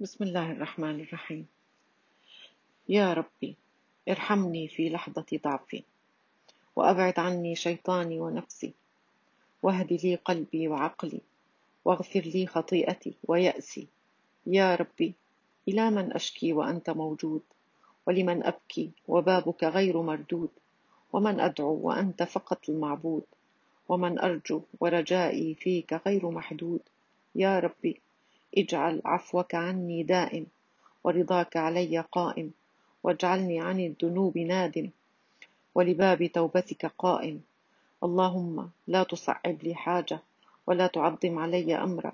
بسم الله الرحمن الرحيم. يا ربي ارحمني في لحظة ضعفي وأبعد عني شيطاني ونفسي. واهد لي قلبي وعقلي واغفر لي خطيئتي ويأسي. يا ربي إلى من أشكي وأنت موجود؟ ولمن أبكي وبابك غير مردود؟ ومن أدعو وأنت فقط المعبود؟ ومن أرجو ورجائي فيك غير محدود؟ يا ربي اجعل عفوك عني دائم ورضاك علي قائم واجعلني عن الذنوب نادم ولباب توبتك قائم اللهم لا تصعب لي حاجة ولا تعظم علي أمرا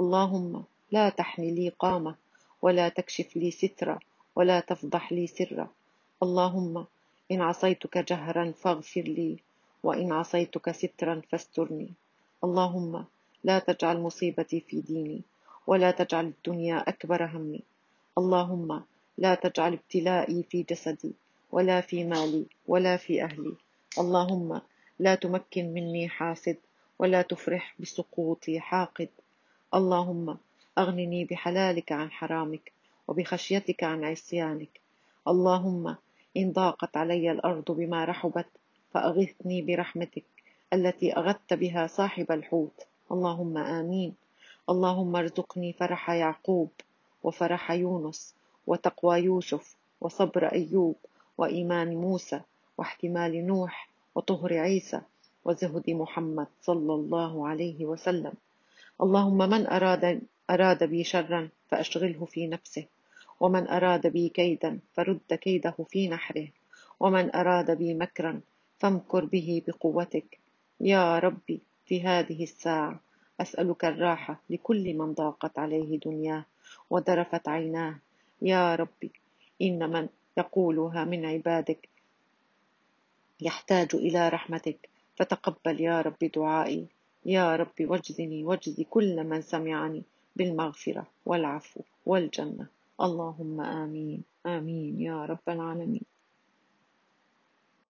اللهم لا تحمي لي قامة ولا تكشف لي سترا ولا تفضح لي سرا اللهم إن عصيتك جهرا فاغفر لي وإن عصيتك سترا فاسترني اللهم لا تجعل مصيبتي في ديني ولا تجعل الدنيا أكبر همي. اللهم لا تجعل ابتلائي في جسدي ولا في مالي ولا في أهلي. اللهم لا تمكن مني حاسد ولا تفرح بسقوطي حاقد. اللهم أغنني بحلالك عن حرامك وبخشيتك عن عصيانك. اللهم إن ضاقت علي الأرض بما رحبت فأغثني برحمتك التي أغثت بها صاحب الحوت. اللهم آمين. اللهم ارزقني فرح يعقوب وفرح يونس وتقوى يوسف وصبر أيوب وإيمان موسى واحتمال نوح وطهر عيسى وزهد محمد صلى الله عليه وسلم. اللهم من أراد أراد بي شرا فأشغله في نفسه ومن أراد بي كيدا فرد كيده في نحره ومن أراد بي مكرا فامكر به بقوتك. يا ربي في هذه الساعة أسألك الراحة لكل من ضاقت عليه دنياه وذرفت عيناه. يا ربي إن من يقولها من عبادك يحتاج إلى رحمتك. فتقبل يا رب دعائي. يا رب واجزني واجزي كل من سمعني بالمغفرة والعفو والجنة. اللهم آمين. آمين. يا رب العالمين.